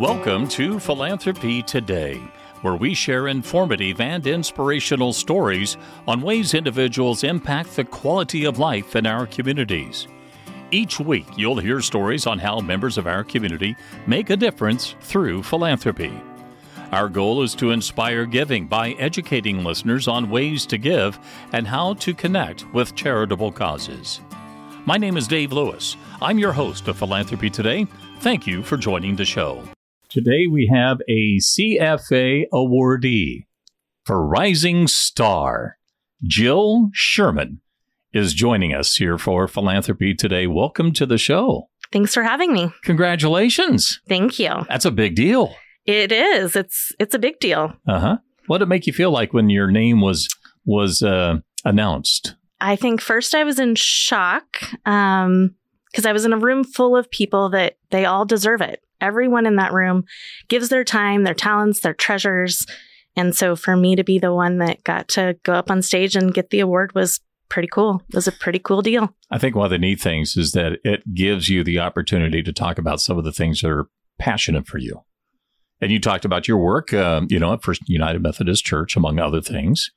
Welcome to Philanthropy Today, where we share informative and inspirational stories on ways individuals impact the quality of life in our communities. Each week, you'll hear stories on how members of our community make a difference through philanthropy. Our goal is to inspire giving by educating listeners on ways to give and how to connect with charitable causes. My name is Dave Lewis. I'm your host of Philanthropy Today. Thank you for joining the show. Today we have a CFA awardee for Rising Star. Jill Sherman is joining us here for Philanthropy Today. Welcome to the show. Thanks for having me. Congratulations. Thank you. That's a big deal. It is. It's it's a big deal. Uh-huh. What did it make you feel like when your name was was uh, announced? I think first I was in shock um because I was in a room full of people that they all deserve it everyone in that room gives their time, their talents, their treasures. And so for me to be the one that got to go up on stage and get the award was pretty cool. It was a pretty cool deal. I think one of the neat things is that it gives you the opportunity to talk about some of the things that are passionate for you. And you talked about your work, uh, you know, at First United Methodist Church, among other things.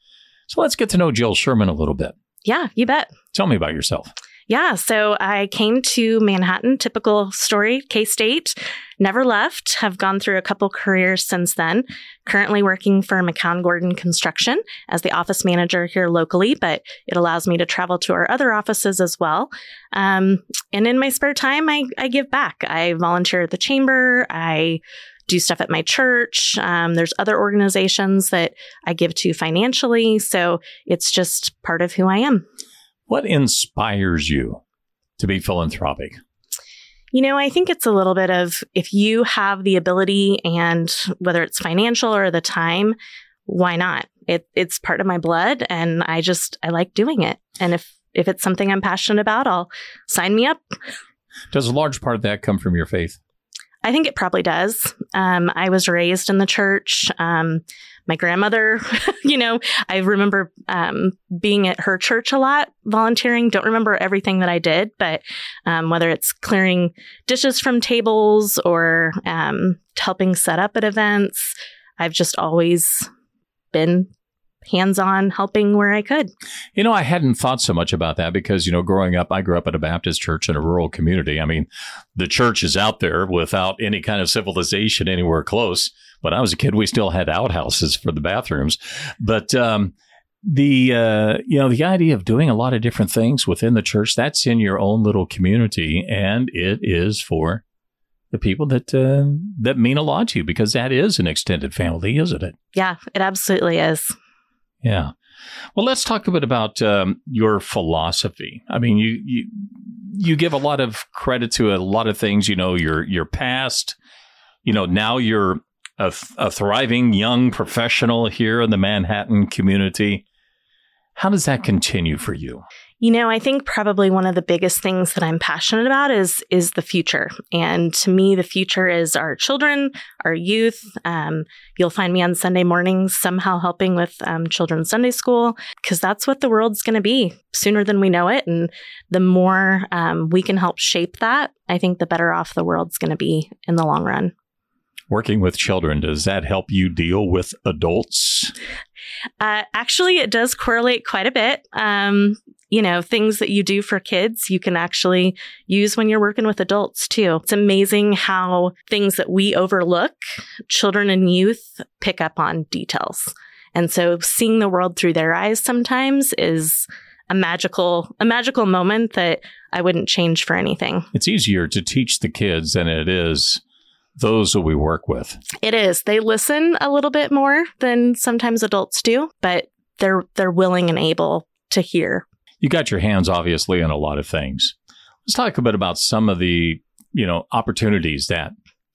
So let's get to know Jill Sherman a little bit. Yeah, you bet. Tell me about yourself. Yeah, so I came to Manhattan, typical story, K State, never left, have gone through a couple careers since then. Currently working for McCown Gordon Construction as the office manager here locally, but it allows me to travel to our other offices as well. Um, and in my spare time, I, I give back. I volunteer at the chamber. I do stuff at my church. Um, there's other organizations that I give to financially. So it's just part of who I am. What inspires you to be philanthropic? You know, I think it's a little bit of if you have the ability and whether it's financial or the time, why not? It, it's part of my blood and I just, I like doing it. And if, if it's something I'm passionate about, I'll sign me up. Does a large part of that come from your faith? I think it probably does. Um, I was raised in the church. Um, my grandmother, you know, I remember um, being at her church a lot, volunteering. Don't remember everything that I did, but um, whether it's clearing dishes from tables or um, helping set up at events, I've just always been hands on helping where I could. You know, I hadn't thought so much about that because, you know, growing up, I grew up at a Baptist church in a rural community. I mean, the church is out there without any kind of civilization anywhere close. When I was a kid, we still had outhouses for the bathrooms. But, um, the uh, you know the idea of doing a lot of different things within the church that's in your own little community and it is for the people that uh, that mean a lot to you because that is an extended family isn't it yeah it absolutely is yeah. Well, let's talk a bit about um, your philosophy. I mean, you, you you give a lot of credit to a lot of things. You know, your your past. You know, now you're a, a thriving young professional here in the Manhattan community. How does that continue for you? You know, I think probably one of the biggest things that I'm passionate about is is the future, and to me, the future is our children, our youth. Um, you'll find me on Sunday mornings somehow helping with um, children's Sunday school because that's what the world's going to be sooner than we know it, and the more um, we can help shape that, I think the better off the world's going to be in the long run working with children, does that help you deal with adults? Uh, actually, it does correlate quite a bit. Um, you know, things that you do for kids, you can actually use when you're working with adults too. It's amazing how things that we overlook, children and youth pick up on details. And so seeing the world through their eyes sometimes is a magical a magical moment that I wouldn't change for anything. It's easier to teach the kids than it is those that we work with. It is. They listen a little bit more than sometimes adults do, but they're they're willing and able to hear. You got your hands obviously on a lot of things. Let's talk a bit about some of the, you know, opportunities that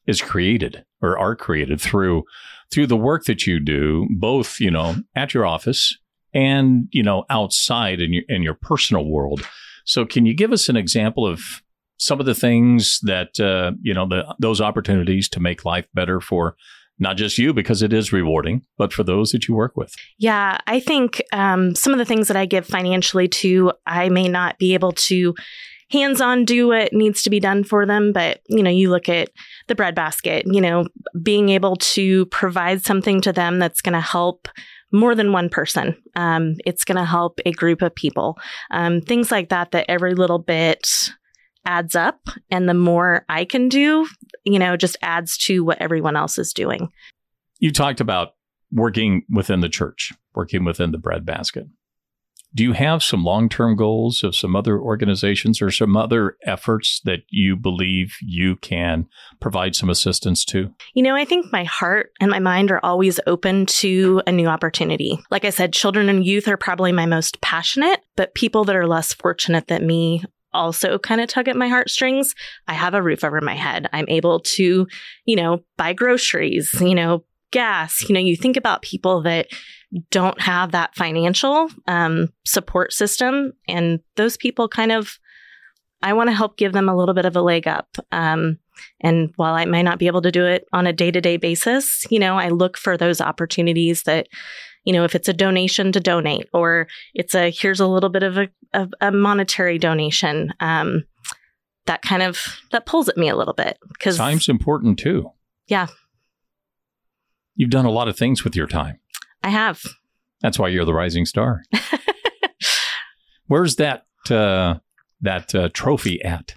is created or are created through through the work that you do, both, you know, at your office and, you know, outside in your in your personal world. So can you give us an example of some of the things that uh, you know the, those opportunities to make life better for not just you because it is rewarding, but for those that you work with. Yeah, I think um, some of the things that I give financially to, I may not be able to hands on do what needs to be done for them. But, you know, you look at the breadbasket, you know, being able to provide something to them that's going to help more than one person. Um, it's going to help a group of people. Um, things like that, that every little bit adds up. And the more I can do, you know, just adds to what everyone else is doing. You talked about working within the church, working within the breadbasket. Do you have some long term goals of some other organizations or some other efforts that you believe you can provide some assistance to? You know, I think my heart and my mind are always open to a new opportunity. Like I said, children and youth are probably my most passionate, but people that are less fortunate than me also kind of tug at my heartstrings. I have a roof over my head. I'm able to, you know, buy groceries, you know, gas. You know, you think about people that don't have that financial um, support system, and those people kind of, I want to help give them a little bit of a leg up. Um, and while I might not be able to do it on a day to day basis, you know, I look for those opportunities that, you know, if it's a donation to donate or it's a here's a little bit of a, a, a monetary donation, um, that kind of that pulls at me a little bit because time's important too. Yeah, You've done a lot of things with your time. I have. That's why you're the rising star. Where's that uh, that uh, trophy at?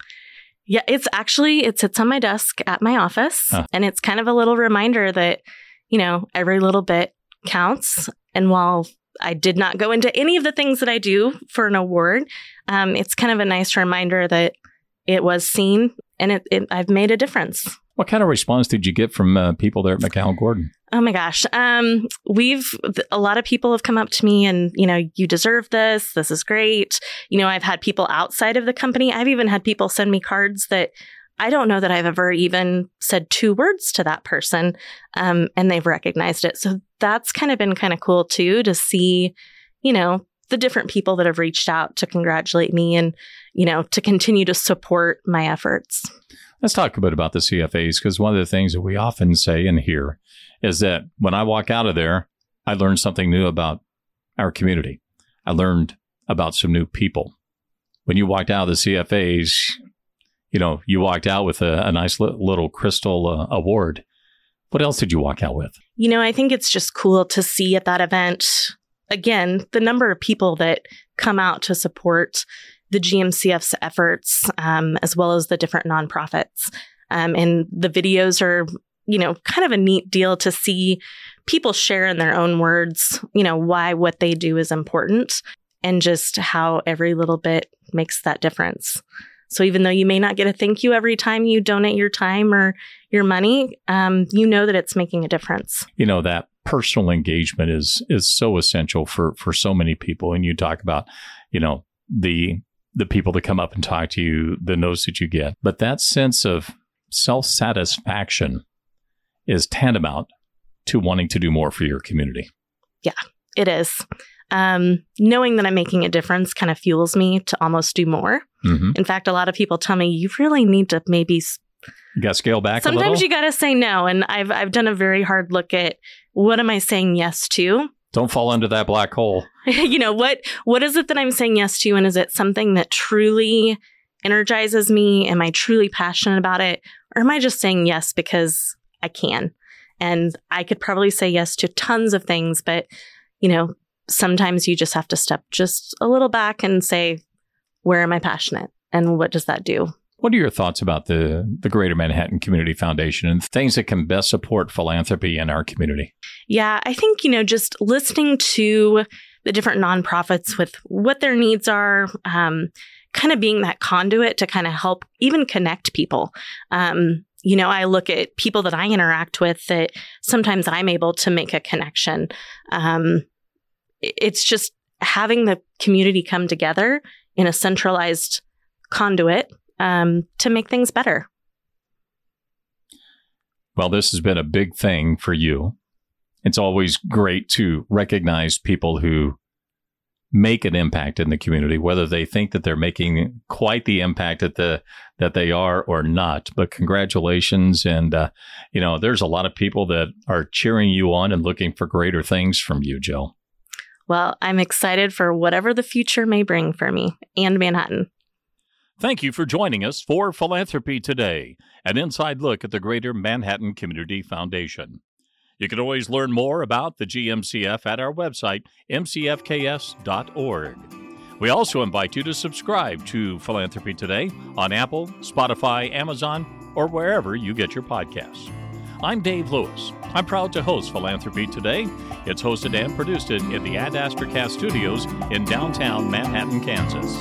Yeah, it's actually it sits on my desk at my office, huh. and it's kind of a little reminder that you know every little bit counts. And while I did not go into any of the things that I do for an award, um, it's kind of a nice reminder that it was seen and it, it I've made a difference. What kind of response did you get from uh, people there at McCown Gordon? Oh my gosh. Um, we've, a lot of people have come up to me and, you know, you deserve this. This is great. You know, I've had people outside of the company. I've even had people send me cards that I don't know that I've ever even said two words to that person. Um, and they've recognized it. So that's kind of been kind of cool too to see, you know, the different people that have reached out to congratulate me and, you know, to continue to support my efforts. Let's talk a bit about the CFAs because one of the things that we often say and hear is that when I walk out of there, I learned something new about our community. I learned about some new people. When you walked out of the CFAs, you know, you walked out with a, a nice li- little crystal uh, award. What else did you walk out with? You know, I think it's just cool to see at that event, again, the number of people that come out to support the GMCF's efforts, um, as well as the different nonprofits. Um, and the videos are, you know, kind of a neat deal to see people share in their own words, you know, why what they do is important and just how every little bit makes that difference. So even though you may not get a thank you every time you donate your time or your money, um, you know that it's making a difference. You know that personal engagement is is so essential for for so many people. And you talk about, you know, the the people that come up and talk to you, the notes that you get. But that sense of self satisfaction is tantamount to wanting to do more for your community. Yeah, it is. Um, knowing that I'm making a difference kind of fuels me to almost do more. Mm-hmm. In fact, a lot of people tell me you really need to maybe. You got scale back. Sometimes you got to say no, and I've I've done a very hard look at what am I saying yes to, don't fall into that black hole. you know, what what is it that I'm saying yes to and is it something that truly energizes me? Am I truly passionate about it? Or am I just saying yes because I can? And I could probably say yes to tons of things, but you know, sometimes you just have to step just a little back and say, where am I passionate? And what does that do? What are your thoughts about the, the Greater Manhattan Community Foundation and things that can best support philanthropy in our community? Yeah, I think, you know, just listening to the different nonprofits with what their needs are, um, kind of being that conduit to kind of help even connect people. Um, you know, I look at people that I interact with that sometimes I'm able to make a connection. Um, it's just having the community come together in a centralized conduit um, to make things better. Well, this has been a big thing for you. It's always great to recognize people who make an impact in the community, whether they think that they're making quite the impact that the that they are or not. But congratulations, and uh, you know, there's a lot of people that are cheering you on and looking for greater things from you, Jill. Well, I'm excited for whatever the future may bring for me and Manhattan. Thank you for joining us for Philanthropy Today, an inside look at the Greater Manhattan Community Foundation. You can always learn more about the GMCF at our website, mcfks.org. We also invite you to subscribe to Philanthropy Today on Apple, Spotify, Amazon, or wherever you get your podcasts. I'm Dave Lewis. I'm proud to host Philanthropy Today. It's hosted and produced in the Ad Astra Cast Studios in downtown Manhattan, Kansas.